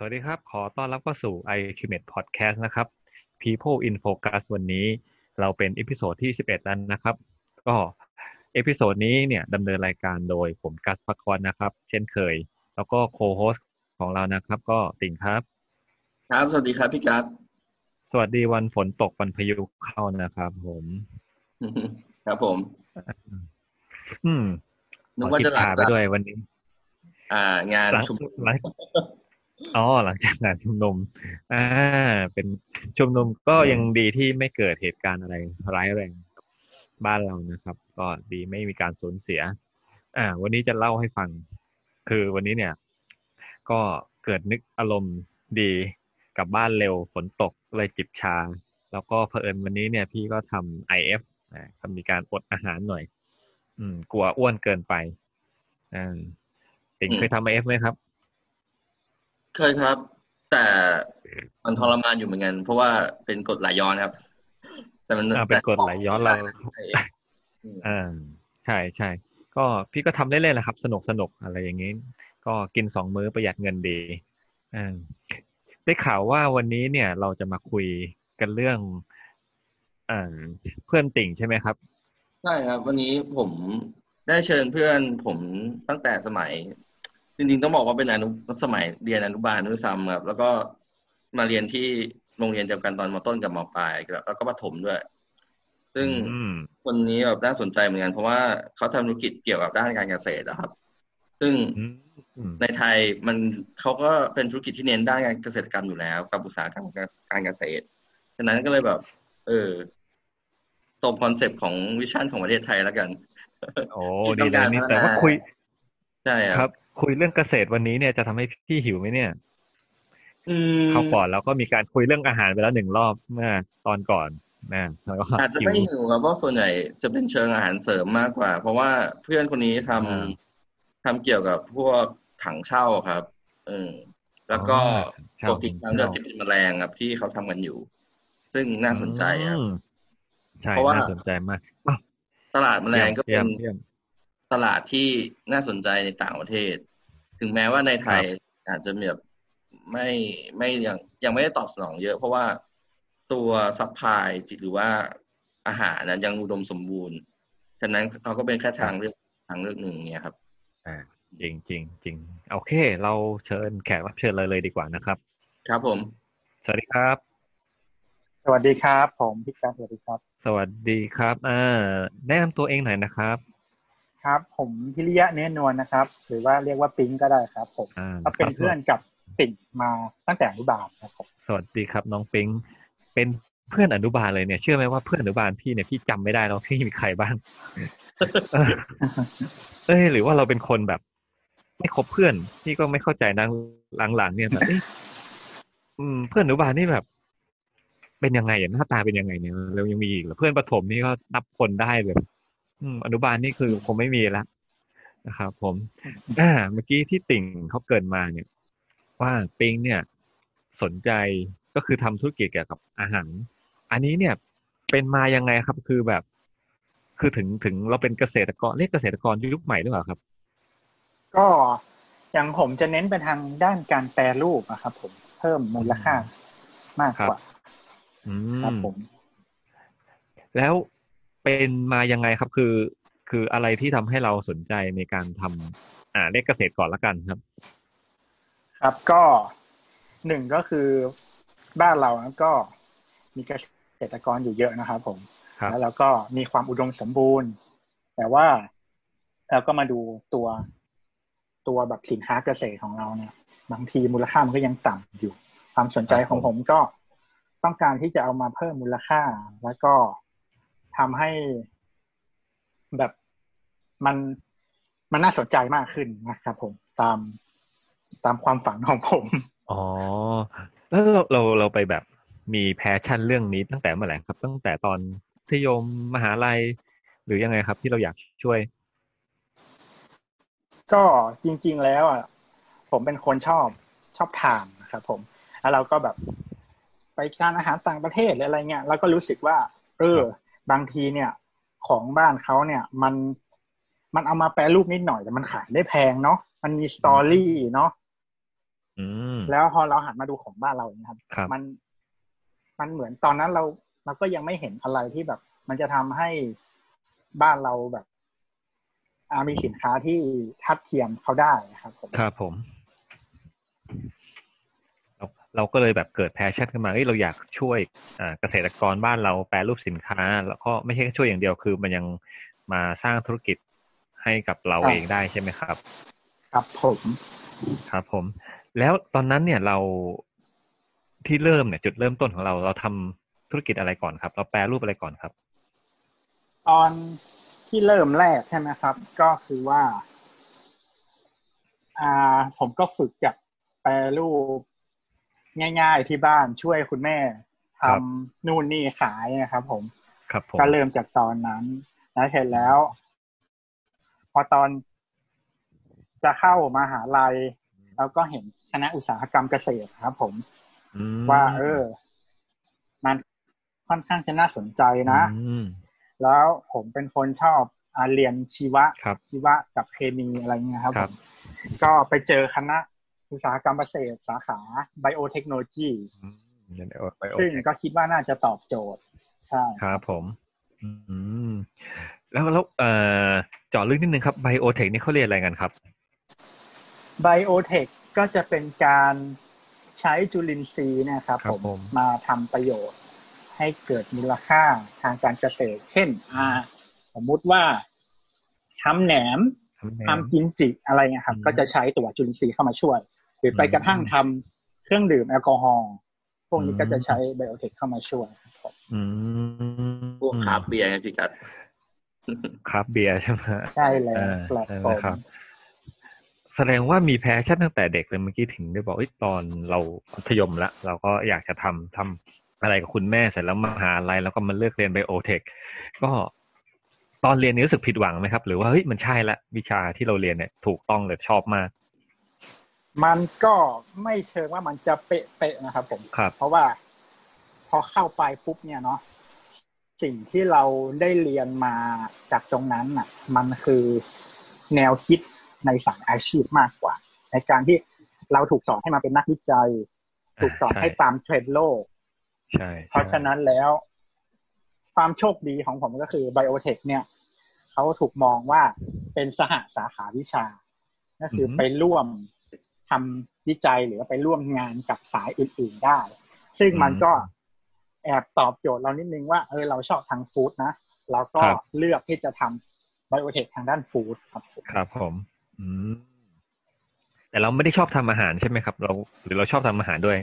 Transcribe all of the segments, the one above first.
สวัสดีครับ ขอต้อนรับเข้าสู่ i c u m e t Podcast นะครับ People in Focus วันนี้เราเป็น episode ที่ 11 แล้วนะครับ ก็ episode นี้เนี่ยดำเนินรายการโดยผมกัสพักรนะครับ เช่นเคย แล้วก็ co-host ของเรานะครับ ก็ติ่งครับ ครับ สวัสดีครับพี่กัสสวัสดีวันฝนตกวันพายุเข้านะครับผม ครับผม อืมนึกว่าจะหลังงไปด้วยวันนี้ อ่างานหลังชุมนุมหลัง อ๋อหลังจากงานชุมนุม อ่า เป็นชุมนุมก็ยังดีที่ไม่เกิดเหตุการณ์อะไรร้ายแรงบ้านเรานะครับ ก็ดีไม่มีการสูญเสีย อ่า วันนี้จะเล่าให้ฟัง คือวันนี้เนี่ย ก็เกิดนึกอารมณ์ดีกลับบ้านเร็วฝนตกเลยจิบชา แล้วก็เผอิญวันนี้เนี่ย พี่ก็ทำไอเอฟทำมีการอดอาหารหน่อย อืม กลัวอ้วนเกินไปอ่าติงเคยทำไอเอฟไหมครับ เคยครับ แต่มันทรมานอยู่เหมือนกัน เพราะว่าเป็นกฎไหลย้อนครับ แต่มันอ่าเป็นกฎไหลย้อนเราอ่าใช่ใช่ก็พี่ก็ทำเล่นๆแหละครับ สนุกสนุกอะไรอย่างนี้ ก็กินสองมื้อประหยัดเงินดีอ่าได้ข่าวว่าวันนี้เนี่ย เราจะมาคุยกันเรื่องอ่าเพื่อนติ่งใช่ไหมครับใช่ครับ วันนี้ผมได้เชิญเพื่อนผมตั้งแต่สมัย จริงๆต้องบอกว่าเป็นอนุสมัยเรียนอนุบาลด้วยซ้ำครับ แล้วก็มาเรียนที่โรงเรียนเดียวกันตอนมต้นกับมปลายแล้วก็ประถมด้วย ซึ่งอืมคนนี้แบบน่าสนใจเหมือนกัน เพราะว่าเขาทำธุรกิจเกี่ยวกับด้านการเกษตรอะครับ ซึ่งอืมอืมในไทยมันเขาก็เป็นธุรกิจที่เน้นด้านการเกษตรกรรมอยู่แล้ว กับอุตสาหกรรมการเกษตรฉะนั้นก็เลยแบบ เออตรงคอนเซปต์ของวิชั่นของประเทศไทยแล้วกันโอ้ที่ต้ดีองเลกายรนี่พัฒนาแต่ว่าคุย ใช่คครัรับบคุยเรื่องเกษตรวันนี้เนี่ยจะทำให้พี่หิวไหมเนี่ยอืมคราวก่อนเราก็มีการคุยเรื่องอาหารไปแล้วหนึ่งรอบเมื่อตอนก่อนนะแล้วก็อาจจะหิวไม่หิวครับเพราะส่วนใหญ่จะเป็นเชิงอาหารเสริมมากกว่า เพราะว่าเพื่อนคนนี้ทำอ่าทำเกี่ยวกับพวกถั่งเช่าครับเออแล้วก็อ๋อปรตีนทางเลือกที่เป็นแมลงครับที่เขาทำกันอยู่ ซึ่งน่าสนใจครับอืมใช่เพราะว่าน่าสนใจมากอ้าวตลาดแมลงก็เยี่เป็ยนมเยี่ยม ตลาดที่น่าสนใจในต่างประเทศ ถึงแม้ว่าในไทยอาจจะแบบไม่ไม่ยังยังไม่ได้ตอบสนองเยอะ เพราะว่าตัว supplyหรือว่าอาหารนั้นยังอุดมสมบูรณ์ ฉะนั้นเขาก็เป็นแค่ทางเลือกทางเลือกหนึ่งเนี่ยครับอ่าจริงจริงจริงโอเค เราเชิญแขกรับเชิญเลยเลยดีกว่านะครับ ครับผม สวัสดีครับ สวัสดีครับ ผมพี่กัสสวัสดีครับ สวัสดีครับอ่าแนะนำตัวเองหน่อยนะครับ ครับ ผมพิริยะเนื้อนวลนะครับ หรือว่าเรียกว่าปิ๊งก็ได้ครับ ผมอ่าก็เป็นครับเพื่อนกับติ่งมาตั้งแต่อนุบาลครับผมสวัสดีครับน้องปิงเป็นเพื่อนอนุบาลเลยเนี่ยเชื่อไหมว่าเพื่อนอนุบาลพี่เนี่ยพี่จำไม่ได้แล้วพี่มีใครบ้างเออเอ้ยหรือว่าเราเป็นคนแบบ ไม่คบเพื่อนพี่ก็ไม่เข้าใจนะหลังๆเนี่ยแบบเอ๊ะอืมเพื่อนอนุบาลนี่แบบ เป็นยังไงอะหน้าตาเป็นยังไงเนี่ยเรายังมีอีกเหรอเพื่อนประถมนี่ก็นับคนได้แบบ อืมอนุบาลนี่คือคงไม่มีแล้วนะครับผมอ่าเมื่อกี้ที่ติ่งเขาเกรินมาเนี่ย ว่าปิงเนี่ยสนใจก็คือทำธุรกิจเกี่ยวกับอาหาร อันนี้เนี่ยเป็นมายังไงครับคือแบบ คือถึงถึงเราเป็นเกษตรกรเรียกเกษตรกรยุคใหม่หรือเปล่าครับ ก็อย่างผมจะเน้นไปทางด้านการแปรรูปนะครับผมเพิ่มมูลค่ามากกว่าอืครับมผม แล้ว เป็นมายังไงครับคือ คืออะไรที่ทำให้เราสนใจในการทำอ่าเรียกเกษตรก่อนละกันครับ ครับก็หนึ่งก็คือบ้านเราก็มีเกษตรกรอยู่เยอะนะครับผมครับแล้วเราก็มีความอุดมสมบูรณ์ แต่ว่าเราก็มาดูตัวตัวแบบสินค้าเกษตรของเราเนี่ย บางทีมูลค่ามันก็ยังต่ำอยู่ ความสนใจของผมก็ต้องการที่จะเอามาเพิ่มมูลค่า แล้วก็ ทำให้แบบมันมันน่าสนใจมากขึ้นนะครับผมตามตามความฝันของผม อ๋อ แล้วเราเราเราไปแบบมีแพชชั่นเรื่องนี้ตั้งแต่เมื่อไหร่ครับ ตั้งแต่ตอนมัธยมมหาลัย หรือยังไงครับ ที่เราอยากช่วย ก็จริง ๆ แล้วอะผมเป็นคนชอบชอบทานนะครับผมแล้วเราก็แบบไปทานอาหารต่างประเทศหรืออะไรเงี้ยแล้วก็รู้สึกว่า เออ บางทีเนี่ย ของบ้านเขาเนี่ย มันมันเอามาแปรรูปนิดหน่อยแต่มันขายได้แพงเนาะมันมีสตอรี่เนาะอืมแล้วพอเราหันมาดูของบ้านเราเนะครับครับมัน มันเหมือนตอนนั้นเราเราก็ยังไม่เห็นอะไรที่แบบ มันจะทำให้บ้านเราแบบอ่ามีสินค้าที่ทัดเทียมเขาได้นะครับผมครับผม เราเราก็เลยแบบเกิดแพชชั่นขึ้นมาเอ้ยเราอยากช่วยอ่าเกษตรกรบ้านเราแปรรูปสินค้า แล้วก็ไม่ใช่แค่ช่วยอย่างเดียวคือ มันยังมาสร้างธุรกิจให้กับเราเองได้ใช่ไหมครับ ครับผมครับผม แล้วตอนนั้นเนี่ยเราที่เริ่มเนี่ย จุดเริ่มต้นของเรา เราทำธุรกิจอะไรก่อนครับ เราแปรรูปอะไรก่อนครับ ตอนที่เริ่มแรกใช่ไหมครับ ก็คือว่า อ่า ผมก็ฝึกจากแปรรูป ง่าย ๆ ที่บ้านช่วยคุณแม่ทครับำนู่นนี่ขายนะครับ ผมครับผมก็เริ่มจากตอนนั้น แล้วเสร็จแล้ว พอตอนจะเข้ามหาลัยแล้วก็เห็นคณะอุตสาหกรรมเกษตรครับ ผมอืมว่า เออ มันค่อนข้างจะน่าสนใจนะอืมแล้วผมเป็นคนชอบอาเรียนชีวะครับชีวะกับเคมีอะไรเงี้ยครับครับผมก็ไปเจอคณะ อุตสาหกรรมเกษตรสาขาไบโอเทคโนโลยีอืมเดี๋ยวไปโอซึ่งเคก็คิดว่าน่าจะตอบโจทย์ ใช่ครับผม อืม แล้วแล้วเอ่อเจาะลึกนิดนึงครับไบโอเทคนี่เขาเรียนอะไรกันครับไบโอเทคก็จะเป็นการใช้จุลินทรีย์เนะครับครับผมผมมาทำประโยชน์ ให้เกิดมูลค่าทางการเกษตร เช่น อ่า สมมุติว่าทำแหนมทำแนทำกิมจิอะไรเงี้ยครับอืมก็จะใช้ตัวจุลินทรีย์เข้ามาช่วย หรือไปอืมกระทั่งทำเครื่องดื่มแอลกอฮอล์พวกนี้อืมก็จะใช้ไบโอเทคเข้ามาช่วยครับผมอืมพวกคราฟต์เบียร์ไงพี่กัดครับเบียร์ใช่ไหมใช่แล้วอ่าครับใช่ไหผมครับแสดงว่ามี passion ตั้งแต่เด็กเลยเมื่อกี้ถึงได้บอกเอ้ยตอนเรามัธยมละเราก็อยากจะทำทำอะไรกับคุณแม่เสร็จแล้วมหาลัยแล้วก็มาเลือกเรียน biotech ก็ตอนเรียนนี้รู้สึกผิดหวังไหมครับ หรือว่าเฮ้ยมันใช่ละวิชาที่เราเรียนเนี่ยถูกต้องเลยชอบมาก มันก็ไม่เชิงว่ามันจะเป๊ะๆนะครับ ผมครับเพราะว่าพอเข้าไปปุ๊บเนี่ยเนาะสิ่งที่เราได้เรียนมาจากตรงนั้นน่ะ มันคือแนวคิดในสายอาชีพมากกว่า ในการที่เราถูกสอนให้มาเป็นนักวิจัย ถูกสอนให้ตามเทรนด์โลกใช่เพราะฉะนั้นแล้ว ความโชคดีของผมก็คือไบโอเทคเนี่ยเขาถูกมองว่าเป็นสหสาขาวิชา ก็คือไปร่วม ทำวิจัยหรือว่าไปร่วมงานกับสายอื่น ๆได้ ซึ่งมันก็แอบตอบโจทย์เรานิดนึงว่าเออเราชอบทางฟู้ดนะเราก็เลือกที่จะทำไบโอเทคทางด้านฟู้ดครับผมครับผม อืมแต่เราไม่ได้ชอบทำอาหารใช่ไหมครับ เราหรือเราชอบทำอาหารด้วย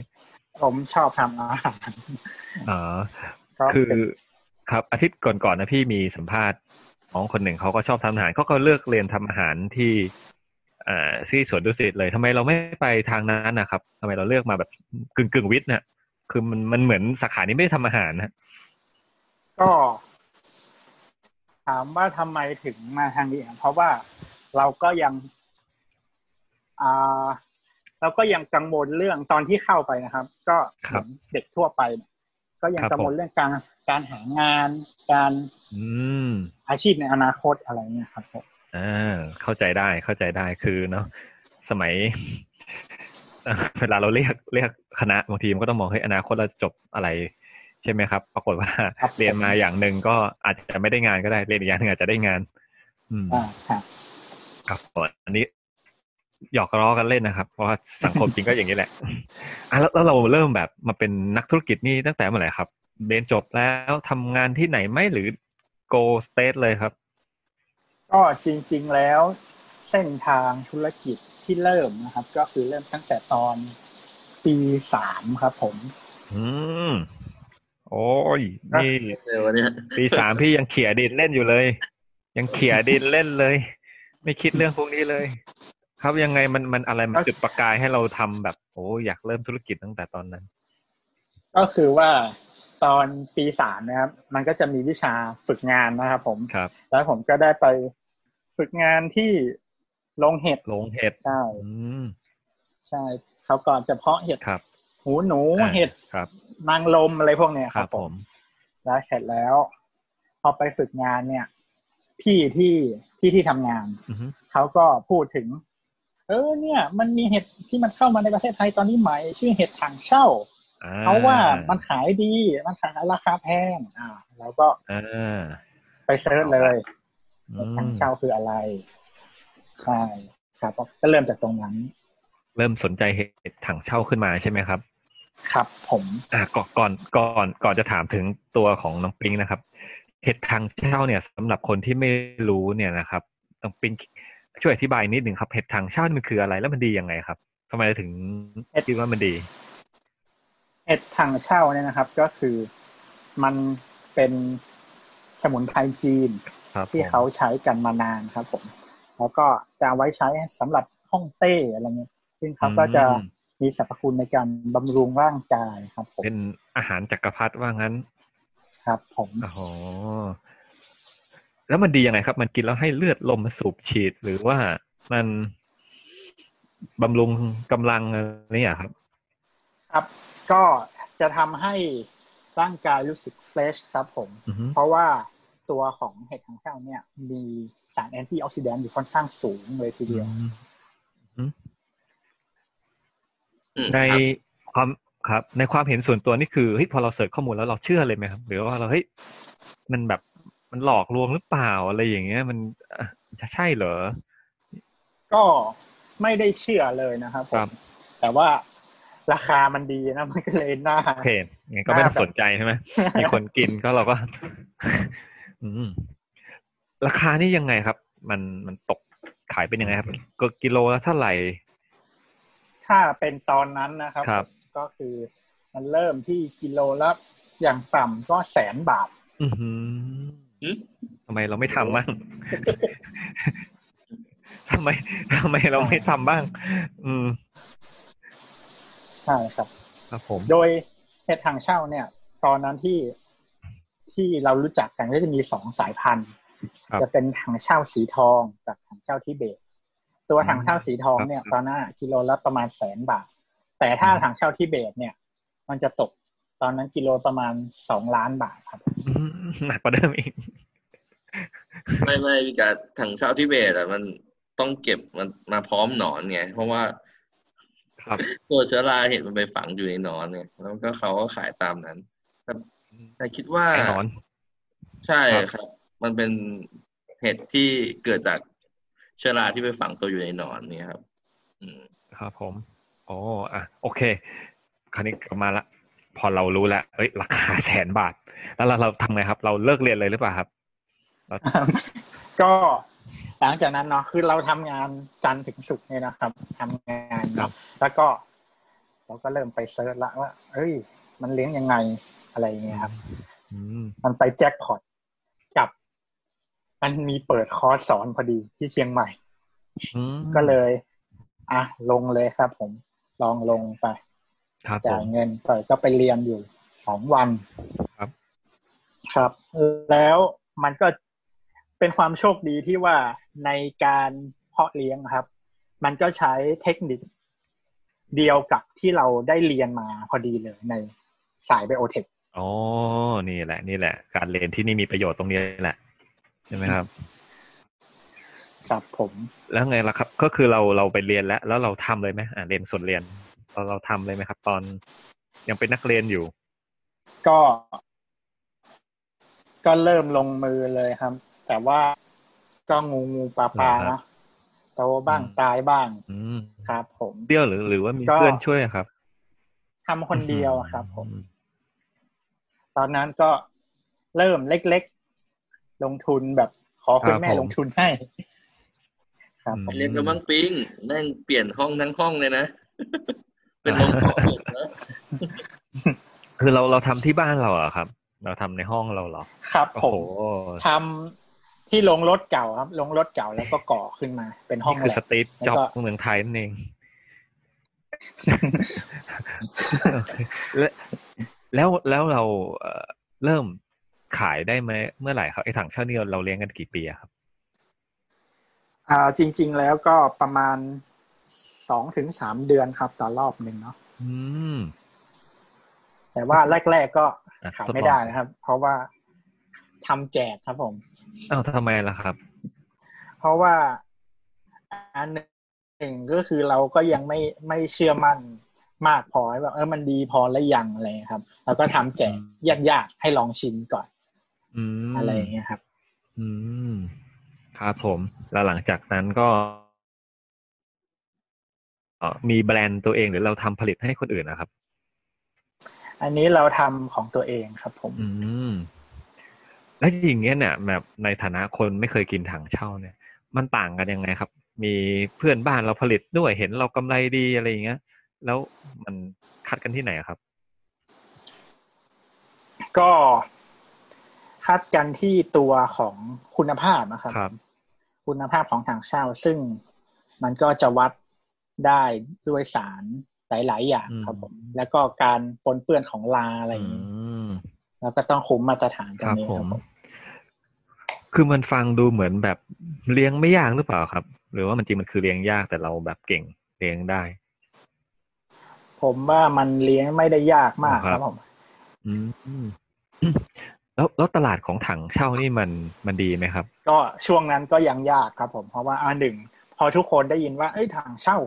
ผมชอบทำอาหารอ๋อก็คือเป็นครับอาทิตย์ก่อนๆนะพี่มีสัมภาษณ์น้องคนหนึ่งเขาก็ชอบทำอาหารเขาก็เลือกเรียนทำอาหารที่ อ่าที่สวนดุสิตเลยทำไมเราไม่ไปทางนั้นนะครับทำไมเราเลือกมาแบบกึ่งกึ่งๆวิทย์เนี่ยคือมันมันเหมือนสาขานี้ไม่ได้ทำอาหารนะก็ถามว่าทำไมถึงมาทางนี้อะเพราะว่าเราก็ยังอ่าเราก็ยังกังวลเรื่องตอนที่เข้าไปนะครับ ก็คเหรัมืบอนเด็กทั่วไปเนี่ยก็ยังครับกังวลผมเรื่องการการหางาน การอืมอาชีพในอนาคตอะไรเนี่ยครับผม อ่าเข้าใจได้เข้าใจได้คือเนาะสมัยเอ่อเวลาเราเรียกเรียกคณะบางทีมันก็ต้องมองให้ยอนาคตเราจบอะไร ใช่ไหมครับ ปรากฏว่าครับเรียนมาอย่างหนึ่งก็อาจจะไม่ได้งานก็ได้เรียนอีกอย่างหนึ่งอาจจะได้งาน อืมอ่าครับครับผมอันนี้หยอกล้อกันเล่นนะครับ เพราะว่าสังคมจริงก็อย่างนี้แหละอะแล้วแล้วเราเริ่มแบบมาเป็นนักธุรกิจนี่ตั้งแต่เมื่อไหร่ครับเรียนจบแล้วทำงานที่ไหนไหมหรือ go state เลยครับ ก็จริง ๆแล้วเส้นทางธุรกิจที่เริ่มนะครับ ก็คือเริ่มตั้งแต่ตอนปีสามครับผม อืม โอ้ยนี่เร็วเนี่ยปีสามพี่ยังเขี่ยดินเล่นอยู่เลย ยังเขี่ยดินเล่นเลย ไม่คิดเรื่องพวกนี้เลย ครับยังไงมันมันอะไรมันจุดประกายให้เราทำแบบ โอ้อยากเริ่มธุรกิจตั้งแต่ตอนนั้น ก็คือว่า ตอนปีสามนะครับ มันก็จะมีวิชาฝึกงานนะครับผมครับ แล้วผมก็ได้ไปฝึกงานที่โรงเห็ดลงเห็ดใช่อืมใช่เขาก่อนจะเพาะเห็ดครับ หูหนูอ่าเห็ดครับนางลมอะไรพวกเนี้ยคครัรับบผผมมแล้วเสร็จแล้ว พอไปฝึกงานเนี่ย พี่ที่ที่ที่ทำงานอือฮึเขาก็พูดถึง เออ เนี่ย มันมีเห็ดที่มันเข้ามาในประเทศไทยตอนนี้ใหม่ ชื่อเห็ดถังเช่า เพราะว่ามันขายดีมันขายราคาแพงอ่าแล้วก็ไปเซิร์ชเลยเห็ดถังเช่าคืออะไร ใช่ครับก็เริ่มจากตรงนั้น เริ่มสนใจเห็ดถังเช่าขึ้นมาใช่ไหมครับ ครับผมอ่าก่อนก่อนก่อนก่อนจะถามถึงตัวของน้องปิงนะครับเห็ดถังเช่าเนี่ยสำหรับคนที่ไม่รู้เนี่ยนะครับน้องปิงช่วยอธิบายนิดหนึ่งครับเห็ดถังเช่ามันคืออะไรแล้วมันดียังไงครับทำไมถึงคิดว่ามันดี เห็ดถังเช่าเนี่ยนะครับ ก็คือมันเป็นสมุนไพรจีนที่เขาใช้กันมานานครับผมแล้วก็จะไว้ใช้สำหรับห้องเต้อะไรเงี้ยซึ่งเขาก็จะมีสรรพคุณในการบำรุงร่างกายครับผมเป็นอาหารจักรพรรดิว่างั้น ครับผมโอ้โหแล้วมันดียังไงครับ มันกินแล้วให้เลือดลมสูบฉีดหรือว่ามันบำรุงกำลังอะไรอย่างครับ ครับ ก็จะทำให้ร่างกายรู้สึก fresh ครับผม เพราะว่าตัวของเห็ดถั่งเช่าเนี่ย มีสาร antioxidant อยู่ค่อนข้างสูงเลยทีเดียว ในความครับ ในความเห็นส่วนตัวนี่คือเฮ้ยพอเรา search ข้อมูลแล้วเราเชื่อเลยไหมครับ หรือว่าเราเฮ้ยมันแบบมันหลอกลวงหรือเปล่าอะไรอย่างเงี้ย มันจะใช่เหรอ ก็ไม่ได้เชื่อเลยนะครับผมแต่ว่า ราคามันดีนะมันก็เลยน่าโอเคงั้นก็ไม่ต้องสนใจใช่ไหมมีคนกินก็เราก็ อืม ราคานี่ยังไงครับ มันมันตกขายเป็นยังไงครับก็กิโลละเท่าไหร่ ถ้าเป็นตอนนั้นนะครับรบก็คือมันเริ่มที่กิโลละอย่างต่ำก็แสนบาทอืทำไมเราไม่ทำบ้างทำไมทำไมเราไม่ทำบ้าง อืม ใช่ครับครับผมโดยเห็ดทางเช่าเนี่ย ตอนนั้นที่ที่เรารู้จักกันก็จะมีสองสายพันธุ์ จะเป็นถังเช่าสีทองกับถังเช่าทิเบตตัวถังเช่าสีทองเนี่ย ตอนนั้นกิโลละประมาณแสนบาท แต่ถ้าถังเช่าทิเบตเนี่ย มันจะตกตอนนั้นกิโลประมาณสองล้านบาทครับหนักกว่าเดิมอีกไม่ไม่มีการถังเช่าทิเบตอะมันต้องเก็บมันมาพร้อมหนอนไงเพราะว่าครับ ตัวเชื้อราเห็ดมันไปฝังอยู่ในนอนเนี่ยแล้วก็เขาก็ขายตามนั้นแต่คิดว่านอน ใช่ครับ มันเป็นเห็ดที่เกิดจากเชื้อราที่ไปฝังตัวอยู่ในนอนนี่ครับ อืมครับผมโอ้อะ โอเค คราวนี้กลับมาละ พอเรารู้แล้วเอ้ย ราคาแสนบาท แล้วเราเราทำไงครับ เราเลิกเรียนเลยหรือเปล่าครับ ก็ หลังจากนั้นเนาะคือเราทำงานจันทร์ถึงศุกร์เนี่ยนะครับทำงานครับแล้วก็ เราก็เริ่มไปเซิร์ชละว่า เอ้ย มันเลี้ยงยังไงอะไรเงี้ยครับมันไปแจ็คพอตกับ มันมีเปิดคอร์สสอนพอดีที่เชียงใหม่ก็เลย อะลงเลยครับ ผมลองลงไปจ่ายเงินไปก็ไปเรียนอยู่สองวันครับ ครับ แล้วมันก็เป็นความโชคดีที่ว่า ในการเพาะเลี้ยงครับ มันก็ใช้เทคนิคเดียวกับที่เราได้เรียนมาพอดีเลยในสายไบโอเทคอ๋อ นี่แหละ นี่แหละ การเรียนที่นี่มีประโยชน์ตรงนี้แหละ ใช่ไหมครับ ครับผม แล้วไงล่ะครับ ก็คือเราเราไปเรียนแล้ว แล้วเราทำเลยไหมอ่าเรียนส่วนเรียนเราเราทำเลยไหมครับ ตอนยังเป็นนักเรียนอยู่ ก็ ก็เริ่มลงมือเลยครับ แต่ว่า ก็งูงูปลาปลานะโตบ้างตายบ้างครับ ผมเดียวหรือหรือว่ามีเพื่อนช่วยครับทำคนเดียวครับ ผม ตอนนั้นก็เริ่มเล็กๆ ลงทุนแบบขอคุณแม่ลงทุนให้ ครับเรียนกับมังปิงนั่งเปลี่ยนห้องทั้งห้องเลยนะ เป็นห้องขอนะคือเราเราทำที่บ้านเราอะครับ เราทำในห้องเราเหรอ ครับผมทำ ที่ลงรถเก่าครับ ลงรถเก่าแล้วก็ก่อขึ้นมา เป็นห้องแลบสตรีทจ็อบเมืองไทยนั่นเองแล้วแล้วเราเริ่มขายได้ไหมเมื่อไหร่ครับไอ้ถังเช่านี่เราเลี้ยงกันกี่ปีครับอ่าจริง ๆ แล้วก็ประมาณสองถึงสามเดือนครับต่อรอบหนึ่งเนาะอืมแต่ว่าแรก ๆก็ขายไม่ได้นะครับ เพราะว่า ทำแจกครับผมอ้าวทำไมล่ะครับ เพราะว่าอันหหนึ่งก็คือเราก็ยังไม่ไม่เชื่อมั่นมากพอแบบเออมันดีพอแล้วยังอะไรครับเราก็ทำแจกญาติๆให้ลองชิมก่อนอืมอะไรอย่างเงี้ยครับ อืมครับผมแล้วหลังจากนั้นก็เอ่อมีแบรนด์ตัวเองหรือเราทำผลิตให้คนอื่นนะครับ อันนี้เราทำของตัวเองครับผม อืม แล้วอย่างเงี้ยเนี่ยแบบในฐานะคนไม่เคยกินถังเช่าเนี่ย มันต่างกันยังไงครับ มีเพื่อนบ้านเราผลิตด้วยเห็นเรากำไรดีอะไรอย่างเงี้ย แล้วมันคัดกันที่ไหนอะครับ ก็คัดกันที่ตัวของคุณภาพนะครับครับคุณภาพของถังเช่า ซึ่งมันก็จะวัดได้ด้วยสารหลาย ๆ อย่างอืมครับผม แล้วก็การปนเปื้อนของลาอะไรอย่างอืนี้ม แล้วก็ต้องคุมมาตรฐานตครงรับนี้ผครัมบผมคือมันฟังดูเหมือนแบบเลี้ยงไม่ยากหรือเปล่าครับ หรือว่ามันจริงมันคือเลี้ยงยากแต่เราแบบเก่งเลี้ยงได้ ผมว่ามันเลี้ยงไม่ได้ยากมากคครัรับบผมอืมแล้วแล้วตลาดของถังเช่านี่มันมันดีไหมครับ ก็ช่วงนั้นก็ยังยากครับ ผมเพราะว่าอันหนึ่งพอทุกคนได้ยินว่าเอ้ยถังเช่า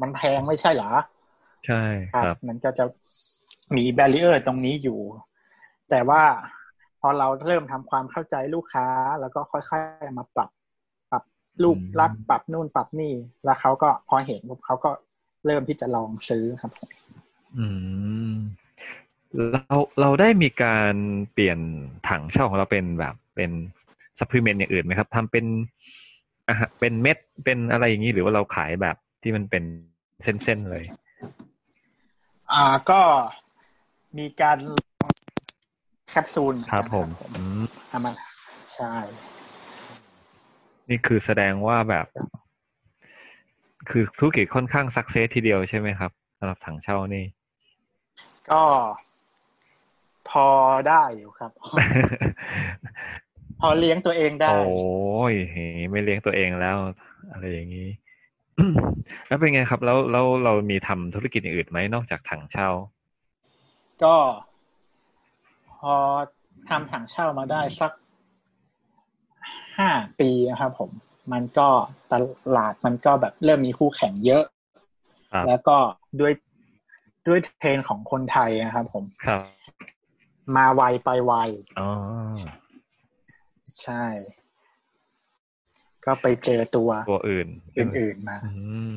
มันแพงไม่ใช่เหรอใช่ครับ มันก็จะมีแบรีเออร์ตรงนี้อยู่ แต่ว่าพอเราเริ่มทำความเข้าใจลูกค้า แล้วก็ค่อยๆมาปรับ ปรับรูปอืมลักษณ์ปรับนู่นปรับนี่ แล้วเขาก็พอเห็นปุ๊บเขาก็เริ่มที่จะลองซื้อครับ อืมเราเราได้มีการเปลี่ยนถั่งเช่าของเราเป็นแบบเป็น supplement อย่างอื่นไหมครับทำเป็นอาหารเป็นเม็ดเป็นอะไรอย่างนี้หรือว่าเราขายแบบที่มันเป็นเส้นๆเลย อ่าก็มีการ แคปซูลเหอนคกันรับผมอืมเอามาใช่ นี่คือแสดงว่าแบบ คือธุรกิจค่อนข้าง success ทีเดียวใช่ไหมครับสำหรับถังเช่านี่ ก็พอได้อยู่ครับ พอเลี้ยงตัวเองได้ โอ้ยไม่เลี้ยงตัวเองแล้ว อะไรอย่างนี้ แล้วเป็นไงครับ แล้วแล้วเรามีทำธุรกิจอย่างอื่นไหมนอกจากถังเช่า ก็พ อทำถังเช่ามาได้สักห้าปีนะครับผม มันก็ตลาดมันก็แบบเริ่มมีคู่แข่งเยอะครับแล้วก็ด้วยด้วยเทรนด์ของคนไทยนะครับผมครับ มาไวไปไวอ๋อใช่ ก็ไปเจอตัวตัวอื่น อื่นๆมาอืม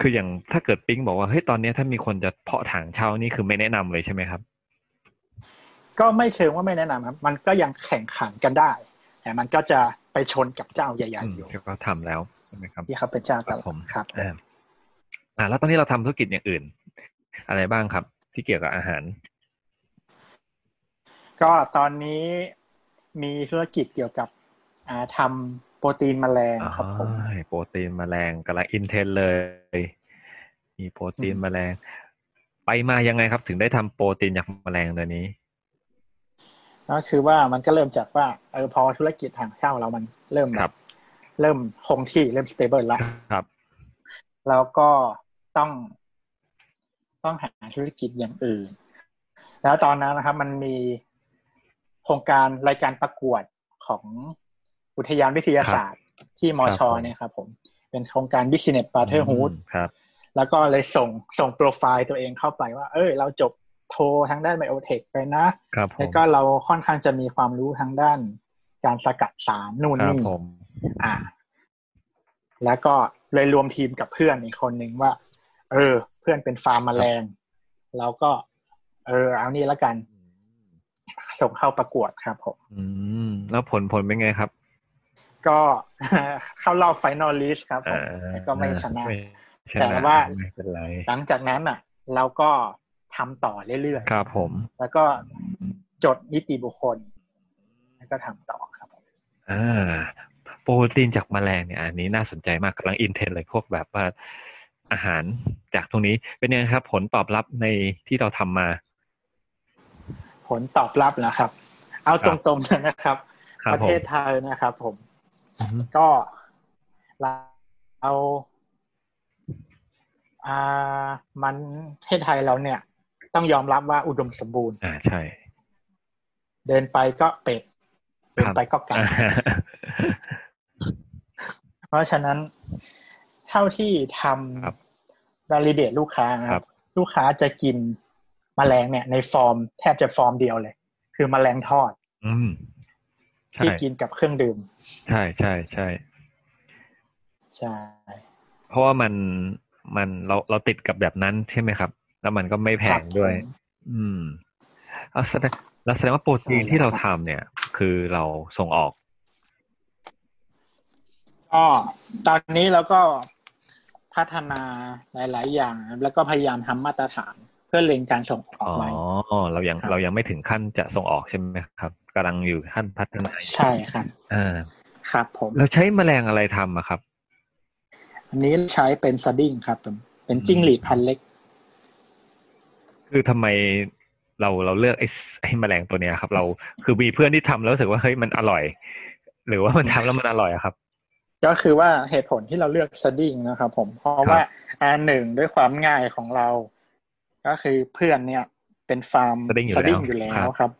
คืออย่างถ้าเกิดปิ๊งบอกว่าเฮ้ยตอนเนี้ยถ้ามีคนจะเพาะถังเช่านี่คือไม่แนะนำเลยใช่ไหมครับ ก็ไม่เชิงว่าไม่แนะนำครับ มันก็ยังแข่งขันกันได้ แต่มันก็จะไปชนกับเจ้าใหญ่อืมๆอยู่ที่เขาทำแล้วใช่ไหมครับที่เขาเป็นเจ้าตครับลาผมดครับอ่าอ่าแล้วตอนนี้เราทำธุรกิจอย่างอื่น อะไรบ้างครับ ที่เกี่ยวกับอาหาร ก็ตอนนี้มีธุรกิจเกี่ยวกับอ่าทำโปรตีนแมลงครับผมอ๋อโปรตีนแมลงกำลังอินเทนเลย มีโปรตีนแมลง ไปมายังไงครับ ถึงได้ทำโปรตีนจากแมลงตัวนี้ ก็คือว่ามันก็เริ่มจากว่าเออพอธุรกิจถั่งเช่าเรามันเริ่มครับเริ่มคงที่เริ่ม stable แล้วครับ แล้วก็ต้อง ต้องหาธุรกิจอย่างอื่น แล้วตอนนั้นนะครับ มันมีโครงการรายการประกวดของอุทยานวิทยาศาสตร์ที่มอครับชอผมเนี่ยครับ ผม เป็นโครงการ Business Brotherhood อืมครับ แล้วก็เลยส่งส่งโปรไฟล์ตัวเองเข้าไปว่า เอ้ยเราจบ โททางด้าน biotech ไปนะครับผมแล้วก็เราค่อนข้างจะมีความรู้ทางด้านการสกัดสารนู่นครับนี่ผมอ่า แล้วก็เลยรวมทีมกับเพื่อนอีกคนหนึ่งว่า เออ เพื่อนเป็นฟาร์มแมลงเราก็ เออ เอานี่แล้วกัน ส่งเข้าประกวดครับผม อืม แล้วผลผลเป็นไงครับ ก็เข้ารอบ finalist ครับผอ่าแต่ก็ไม่ชนะไม่ชแต่นะว่าไม่เป็นไรหลังจากนั้นอะ เราก็ ทำต่อเรื่อยครับผมๆแล้วก็จดนิติบุคคล แล้วก็ทำต่อครับผมอ่าโปรตีนจากแมลงเนี่ยอันนี้น่าสนใจมากกำลังอินเทนเลยพวกแบบว่าอาหารจากตรงนี้เป็นยังไงครับ ผลตอบรับในที่เราทำมา ผลตอบรับนะครับ เอาคตรับรงๆเลยนะครับครับ ประผเทมศไทยนะครับผมอืมก็เราเอาอ่ามันประเทศไทยเราเนี่ย ต้องยอมรับว่าอุดมสมบูรณ์ อ่าใช่ เดินไปก็เป็ดเดินไปก็ไก่อ่าเพราะฉะนั้นเท่าที่ทครับำ validate ลูกค้าคครัรับบลูกค้าจะกินแมลงเนี่ย ในฟอร์มแทบจะฟอร์มเดียวเลย คือแมลงทอด อืมใช่ที่กินกับเครื่องดื่ม ใช่ใช่ใช่ใช่ เพราะว่ามันมันเราเราติดกับแบบนั้นใช่ไหมครับ แล้วมันก็ไม่แพงด้วยครับผมอืมเอาแสดงแล้วแสดงว่าโปรตีนใช่แล้วที่เราครับทำเนี่ย คือเราส่งออกก็ตอนนี้เราก็พัฒนาหลาย ๆ อย่าง แล้วก็พยายามทำมาตรฐานเพื่อเล็งการส่งออกอ๋อไว้เรายังครับเรายังไม่ถึงขั้นจะส่งออกใช่ไหมครับกำลังอยู่ขั้นพัฒนาอยู่ใช่ครับอ่าครับผมเราใช้แมลงอะไรทำอะครับ อันนี้ใช้เป็นสดิ้งครับผมเป็นจิ้งหรีดพันเล็ก คือทำไมเราเราเลือกไอ้ไอ้แมลงตัวเนี้ยครับ เราคือมีเพื่อนที่ทำแล้วรู้สึกว่าเฮ้ยมันอร่อย หรือว่ามันทำแล้วมันอร่อยอะครับ ก็คือว่าเหตุผลที่เราเลือกสดิ้งนะครับผมเพราะว่าอันหนึ่งด้วยความง่ายของเรา ก็คือเพื่อนเนี่ย เป็นฟาร์มสะดิ้งอยู่สะดิ้งแล้วอยู่แล้วครับครับ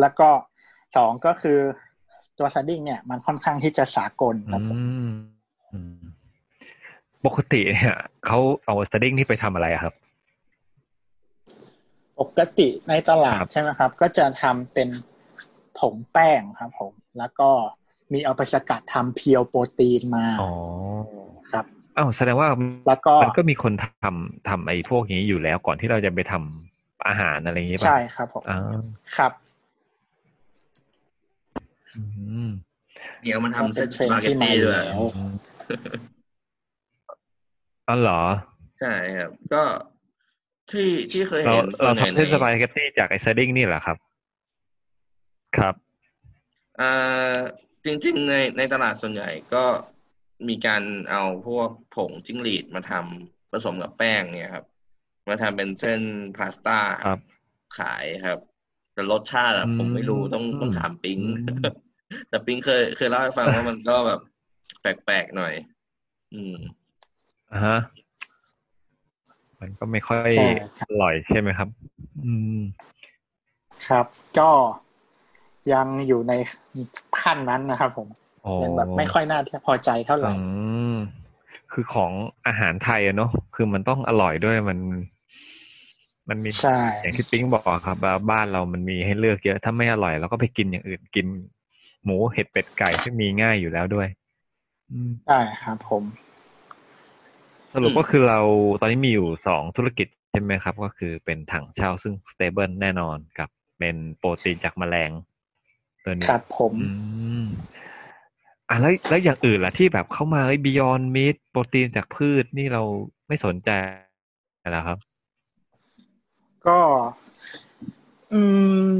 แล้วก็สองก็คือตัวสะดิ้งเนี่ย มันค่อนข้างที่จะสากลครับผมอืมอืมปกติเนี่ยเขาเอาสะดิ้งนี่ไปทำอะไรอะครับ ปกติในตลาดครับใช่ไหมครับ ก็จะทำเป็นผงแป้งครับ ผม แล้วก็มีเอาไปสกัดทำเพียวโปรตีนมาอ๋อครับอ้าวแสดงว่าแล้วก็มันก็มีคนทำทำไอ้พวกนี้อยู่แล้วก่อนที่เราจะไปทำอาหารอะไรอย่างนี้ป่ะใช่ครับผมอ่าครับอืมเดี๋ยวมันทำเส้นก็เป็นสปาเกตเทรนด์ที่มาตี้อยู่ด้วยแล้วอืมอ๋อเหรอ ใช่ครับ ก็ ที่ที่เคยเราเห็นเราส่วนใหญ่ทำเส้นในสปาเกตตี้จากไอ้สดิ้งนี่เหรอครับ ครับอ่าจริง ๆ ในในตลาดส่วนใหญ่ก็มีการเอาพวกผงจิ้งหรีดมาทำผสมกับแป้งเนี่ยครับ มาทำเป็นเส้นพาสต้าครับ ขายครับ แต่รสชาติอะอืมผมไม่รู้ต้องต้องถามปิงอืมแต่ปิงเคยเคยเล่าให้ฟังว่ามันก็แบบแปลกๆหน่อย อืมอ่าฮะ มันก็ไม่ค่อยใช่ครับอร่อยใช่ไหมครับ อืม ครับ ก็ยังอยู่ในขั้นนั้นนะครับ ผมอ๋อยังแบบไม่ค่อยน่าพอใจเท่าไหร่อืมคือของอาหารไทยอะเนาะคือมันต้องอร่อยด้วยมัน มันมีใช่อย่างที่ปิ๊งบอกอะครับว่าบ้านเรามันมีให้เลือกเยอะถ้าไม่อร่อยเราก็ไปกินอย่างอื่นกิน หมูเห็ดเป็ดไก่ที่มีง่ายอยู่แล้วด้วยอืมใช่ครับผม สรุปอืมก็คือเราตอนนี้มีอยู่สองธุรกิจใช่ไหมครับ ก็คือเป็นถั่งเช่าซึ่ง stable แน่นอนกับเป็นโปรตีนจากแมลงตัวนี้ครับผมอืมอะแล้วแล้วอย่างอื่นล่ะที่แบบเข้ามาไอ้ Beyond Meat โปรตีนจากพืชนี่เราไม่สนใจแล้วครับ ก็ อืม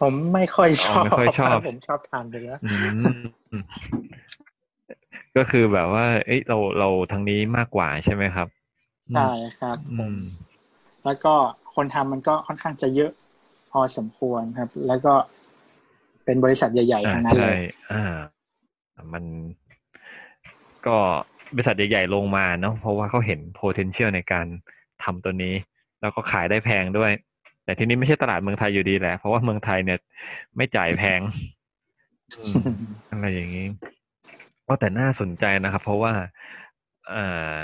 ผมไม่ค่อยชอบไม่ค่อยชอบผมชอบทานเนื้ออืม ก็คือแบบว่า เอ้ยเราเราทางนี้มากกว่าใช่ไหมครับใช่ครับผอืมมแล้วก็คนทำมันก็ค่อนข้างจะเยอะพอสมควรครับ แล้วก็เป็นบริษัทใหญ่ๆอ่าทั้งนั้นเลใช่ยอ่า มันก็บริษัทใหญ่ๆลงมาเนาะเพราะว่าเขาเห็น potential ในการทำตัวนี้ แล้วก็ขายได้แพงด้วย แต่ทีนี้ไม่ใช่ตลาดเมืองไทยอยู่ดีแหละ เพราะว่าเมืองไทยเนี่ย ไม่จ่ายแพงอืมอะไรอย่างนี้ ว่าแต่น่าสนใจนะครับ เพราะว่าอ่า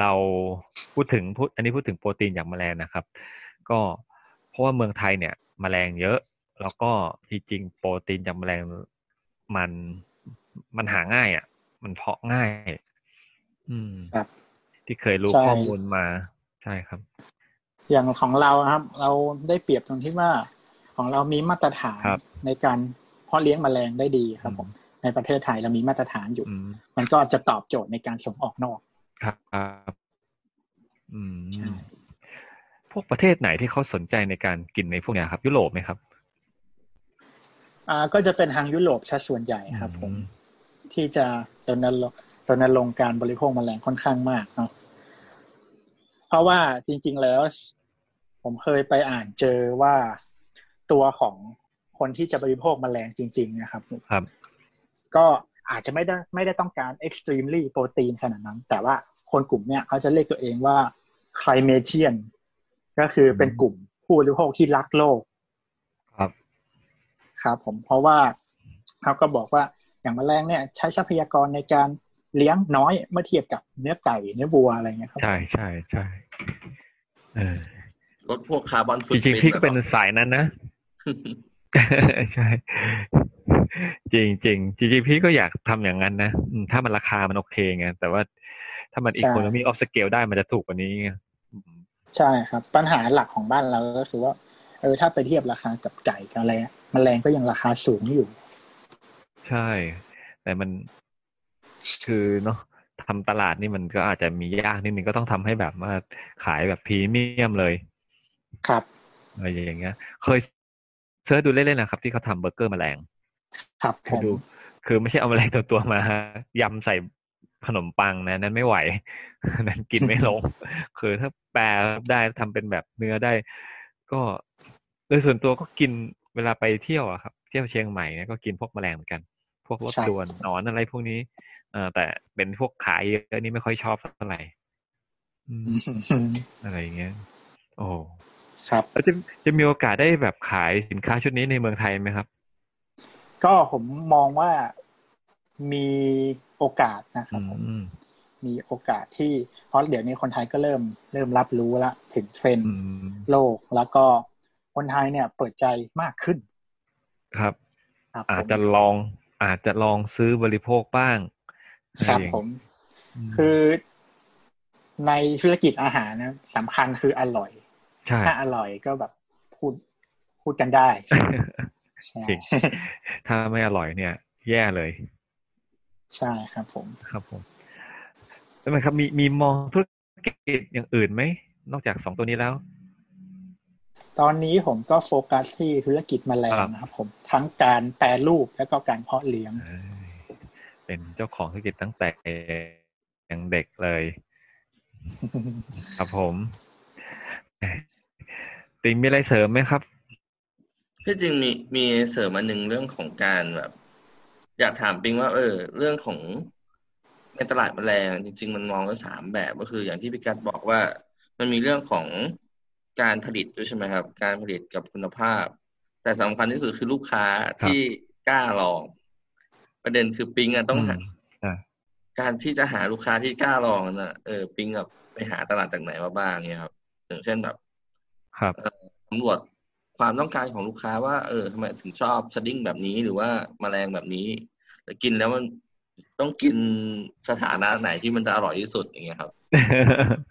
เราพูดถึงพูดอันนี้พูดถึงโปรตีนจากแมลงนะครับ ก็เพราะว่าเมืองไทยเนี่ยแมลงเยอะ แล้วก็จริงๆโปรตีนจากแมลงมันมันหาง่ายอะ มันเพาะง่าย อืมครับ ที่เคยรู้ใช่ข้อมูลมาใช่ครับ อย่างของเราครับ เราได้เปรียบตรงที่ว่าของเรามีมาตรฐานครับในการเพาะเลี้ยงแมลงได้ดีครับผม ในประเทศไทยเรามีมาตรฐานอยู่อืมมันก็จะตอบโจทย์ในการส่งออกนอก ครับอืมใช่พวกประเทศไหนที่เขาสนใจในการกินในพวกเนี้ยครับ ยุโรปไหมครับ อ่า ก็จะเป็นทางยุโรปซะส่วนใหญ่ครับผมอืมที่จะรณรงค์รณรงค์การบริโภคแมลงค่อนข้างมากเนาะเพราะว่าจริง ๆ แล้ว ผมเคยไปอ่านเจอว่าตัวของคนที่จะบริโภคแมลงจริง ๆ นะครับ ครับ ก็อาจจะไม่ได้ไม่ได้ต้องการ extremely โปรตีนขนาดนั้น แต่ว่าคนกลุ่มเนี้ยเขาจะเรียกตัวเองว่า climatian ก็คือเป็นกลุ่มผู้บริโภคที่รักโลก ครับ ครับผมเพราะว่าเขาก็บอกว่าอย่างแมลงเนี่ย ใช้ทรัพยากรในการเลี้ยงน้อยเมื่อเทียบกับเนื้อไก่เนื้อวัวอะไรเงี้ยครับ ใช่ใช่ใช่เออลดพวก carbon foot จริงๆพี่ก็เป็นสายนั้นนะ ใช่ จริงจริงๆจริงๆพี่ก็อยากทำอย่างนั้นนะอืมถ้ามันราคามันโอเคไงแต่ว่าถ้ามัน economy of scale ได้มันจะถูกกว่านี้ไงอืมใช่ครับ ปัญหาหลักของบ้านเราก็คือว่า เออถ้าไปเทียบราคากับไก่กับอะไรอะแมลงก็ยังราคาสูงอยู่ ใช่ แต่มันคือเนาะทำตลาดนี่มันก็อาจจะมียากนิดนึงก็ต้องทำให้แบบว่าขายแบบพรีเมียมเลย ครับอะไรอย่างเงี้ย เคยเสิร์ชดูเล่นๆนะครับ ที่เขาทำเบอร์เกอร์แมลง ครับผคือมดูคือไม่ใช่เอาแมลงตัวตัวๆมายำใส่ขนมปังนะนั้นไม่ไหว นั้นกินไม่ลง คือถ้าแปลได้ทำเป็นแบบเนื้อได้ ก็โดยส่วนตัวก็กินเวลาไปเที่ยวอะครับ เที่ยวเชียงใหม่เนี่ยก็กินพวกแมลงเหมือนกัน พวกรถด่วนหนอนอะไรพวกนี้เออแต่เป็นพวกขายเยอะนี่ไม่ค่อยชอบเท่าไหร่อืมอืมอะไรอย่างเงี้ย โอ้ครับแล้วจะจะมีโอกาสได้แบบขายสินค้าชุดนี้ในเมืองไทยไหมครับ ก็ผมมองว่ามีโอกาสนะครับผมอืมมีโอกาสที่เพราะเดี๋ยวนี้คนไทยก็เริ่มเริ่มรับรู้ละถึงเทรนด์อืมโลกแล้วก็คนไทยเนี่ยเปิดใจมากขึ้น ครับครับอาจผมจะลองอาจจะลองซื้อบริโภคบ้าง ครับะไอย่างผมมคือในธุรกิจอาหารนะสำคัญคืออร่อยใช่ถ้าอร่อยก็แบบพูดพูดกันได้ใช่ จริงถ้าไม่อร่อยเนี่ย แย่เลย ใช่ครับผมครับผมแล้วมันครับมีมีมองธุรกิจอย่างอื่นไหม นอกจากสองตัวนี้แล้ว ตอนนี้ผมก็โฟกัสที่ธุรกิจแมลครังบนะครับผมทั้งการแปรรูปและก็การเพาะเลี้ยงเอ้ยเป็นเจ้าของธุรกิจตั้งแต่ยังเด็กเลย ครับผมเอ้ยติงมีอะไรเสริมไหมครับ ที่จริงมีมีเสริมมาหนึ่งเรื่องของการแบบ อยากถามปิงว่า เออ เรื่องของในตลาดแมลงจริง ๆ มันมองไว้สามแบบก็คืออย่างที่พี่กัดบอกว่า มันมีเรื่องของการผลิตด้วยใช่ไหมครับ การผลิตกับคุณภาพ แต่สำคัญที่สุดคือลูกค้าที่กล้าลอง ประเด็นคือปิงอะต้องหามอ่าการที่จะหาลูกค้าที่กล้าลองน่ะเออปิงกับไปหาตลาดจากไหนมาบ้างเนี่ยครับอย่างเช่นแบบครับสำรวจ ความต้องการของลูกค้าว่า เออทำไมถึงชอบสดิ้งแบบนี้หรือว่าแมลงแบบนี้แต่กินแล้วมันต้องกินสถานะไหนที่มันจะอร่อยที่สุดอย่างเงี้ยครับ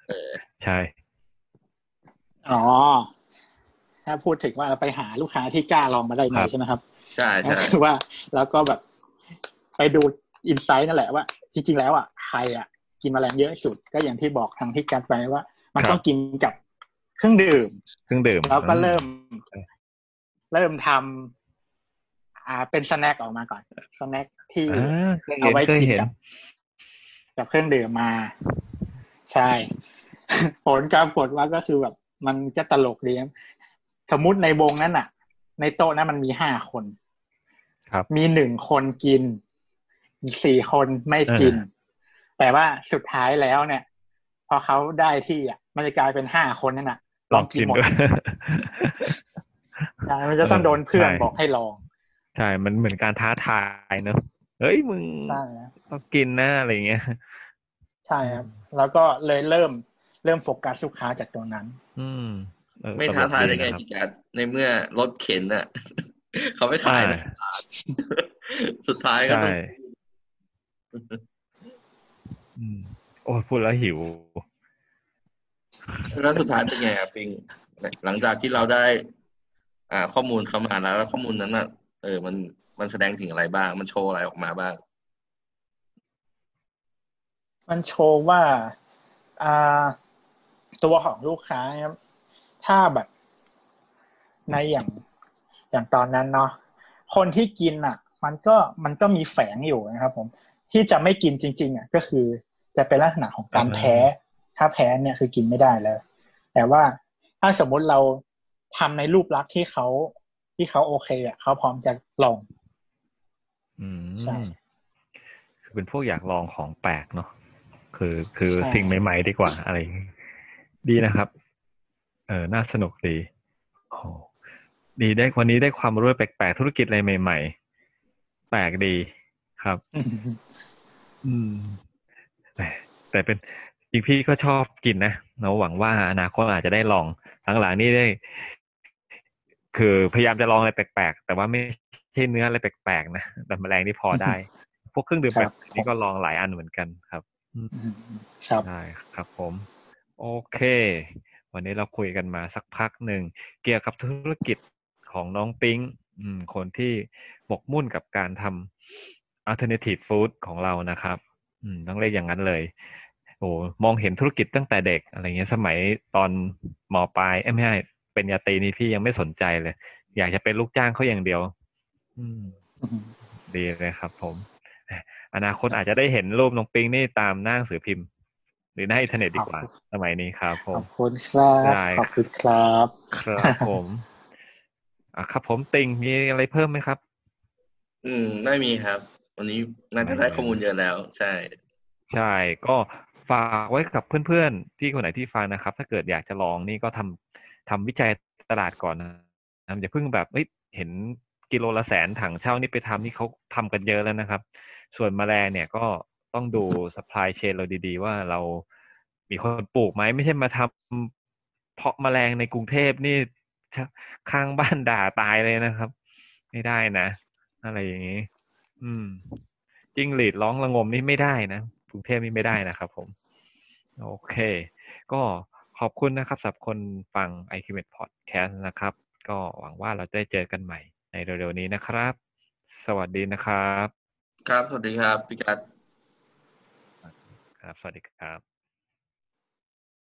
เออใช่ อ๋อ ถ้าพูดถึงว่าเราไปหาลูกค้าที่กล้าลองมาได้ไหมครับใช่ไหมครับ ใช่ก็ใช่คือว่า แล้วก็แบบไปดูอินไซต์นั่นแหละว่า จริง ๆ แล้วอะใครอะ กินแมลงเยอะที่สุด ก็อย่างที่บอกทางที่กัดไปว่า มันต้องกินกับ เครื่องดื่มเครื่องดื่มแล้วก็เริ่มใช่เริ่มทำอ่า เป็นสแน็คออกมาก่อนสแน็คที่อ่าเคยเอาเห็นไว้เคยกินเห็นกับกับเครื่องดื่มมา ใช่ ผลการผลว่าก็คือแบบ มันก็ตลกดีครับสมมุติในวงนั้นอะ ในโต๊ะนั้นมันมีห้าคนครับ มีหนึ่งคนกินอีกสี่คนไม่กิน แต่ว่าสุดท้ายแล้วเนี่ย พอเขาได้ที่อะมันจะกลายเป็นห้าคนนั่นน่ะ ลองกินหมดด้วยใช่มันจะต้องโดนเพื่อนใช่บอกให้ลอง ใช่ มันเหมือนการท้าทายเนอะเฮ้ยมึงใช่ครับต้องกินนะอะไรอย่างเงี้ย ใช่ครับ แล้วก็เลยเริ่มเริ่มโฟกัสลูกค้าจากตรงนั้น อืมเออไม่ตลท้ากทายได้ไงนะครับพี่กัดในเมื่อรถเข็นน่ะเขาไม่ขายใช่นะสุดท้ายก็ต้ใช่องอืมโอ้ยพูดแล้วหิว แล้วสุดท้ายเป็นไงครับปิงหลังจากที่เราได้ อ่า ข้อมูลเข้ามาแล้ว แล้วข้อมูลนั้นน่ะเออมันมันแสดงถึงอะไรบ้าง มันโชว์อะไรออกมาบ้าง มันโชว์ว่าอ่าตัวของลูกค้าครับ ถ้าแบบในอย่างอย่างตอนนั้นเนาะคนที่กินอะ มันก็มันก็มีแฝงอยู่นะครับ ผม ที่จะไม่กินจริง ๆ อะ ก็คือจะเป็นลักษณะของการอ่าแพ้ ถ้าแพ้เนี่ยคือกินไม่ได้เลยแต่ว่าถ้าสมมุติเราทำในรูปลักษณ์ที่เขาที่เขาโอเคอะเขาพร้อมจะลองอืมใช่คือเป็นพวกอยากลองของแปลกเนาะคือคือใช่สิ่งใหม่ ๆ ดีกว่าอะไรอย่างงี้ดีนะครับ เออน่าสนุกดีโอ้ดีได้วันนี้ได้ความรู้แปลกๆธุรกิจอะไรใหม่ ๆ แปลกดีครับ อืมแต่เป็นจ ริงพี่ก็ชอบกินนะเราหวังว่าอนาคตอาจจะได้ลองหลังๆนี่ได้ คือพยายามจะลองอะไรแปลกๆ แต่ว่าไม่ใช่เนื้ออะไรแปลกๆนะแต่แมลงนี่พอได้ พวกเครื่องดื่มแบบนี้ก็ลองหลายอันเหมือนกันครับอืมครับได้ครับผม โอเค วันนี้เราคุยกันมาสักพักหนึ่ง เกี่ยวกับธุรกิจของน้องปิ๊งอืมคนที่หมกมุ่นกับการทำ alternative food ของเรานะครับอืมต้องเรียกอย่างนั้นเลยโอ้มองเห็นธุรกิจตั้งแต่เด็กอะไรเงี้ยสมัยตอนมปลายเอ้ยไม่ใช่เป็นยาตรีนี่พี่ยังไม่สนใจเลย อยากจะเป็นลูกจ้างเขาอย่างเดียว อืมอืมดีเลยครับ ผม อนาคตอาจจะได้เห็นรูปน้องปิงนี่ตามหน้าหนังสือพิมพ์ หรือหน้าอินเทอร์เน็ตดีกว่า สมัยนี้ครับผขมอบคุณครับได้ขอบคุณครับ ครับผมอะครับ ผมติงมีอะไรเพิ่มไหมครับ อืม ไม่มีครับ วันนี้น่าจะได้ข้อมูลเยอะแล้ว ใช่ ใช่ ก็ ฝากไว้กับเพื่อนๆ ที่คนไหนที่ฟังนะครับ ถ้าเกิดอยากจะลองนี่ก็ทำทำวิจัยตลาดก่อนนะอย่าเพิ่งแบบเเห็นกิโลละแสนถังเช่านี่ไปทำนี่เขาทำกันเยอะแล้วนะครับ ส่วนแมลงเนี่ยก็ต้องดู supply chain เราดี ๆ ว่าเรามีคนปลูกไหมไม่ใช่มาทำเพาะแมลงในกรุงเทพนี่ข้างบ้านด่าตายเลยนะครับ ไม่ได้นะ อะไรอย่างนี้ อืมจิ้งหรีดร้องระงมนี่ไม่ได้นะ รุงเทพนี่ไม่ได้นะครับผม โอเค ก็ขอบคุณนะครับสำหรับคนฟัง i q m e t Podcast นะครับ ก็หวังว่าเราจะได้เจอกันใหม่ในเร็วๆนี้นะครับ สวัสดีนะครับ ครับ สวัสดีครับพี่กัดครับ สวัสดีครับ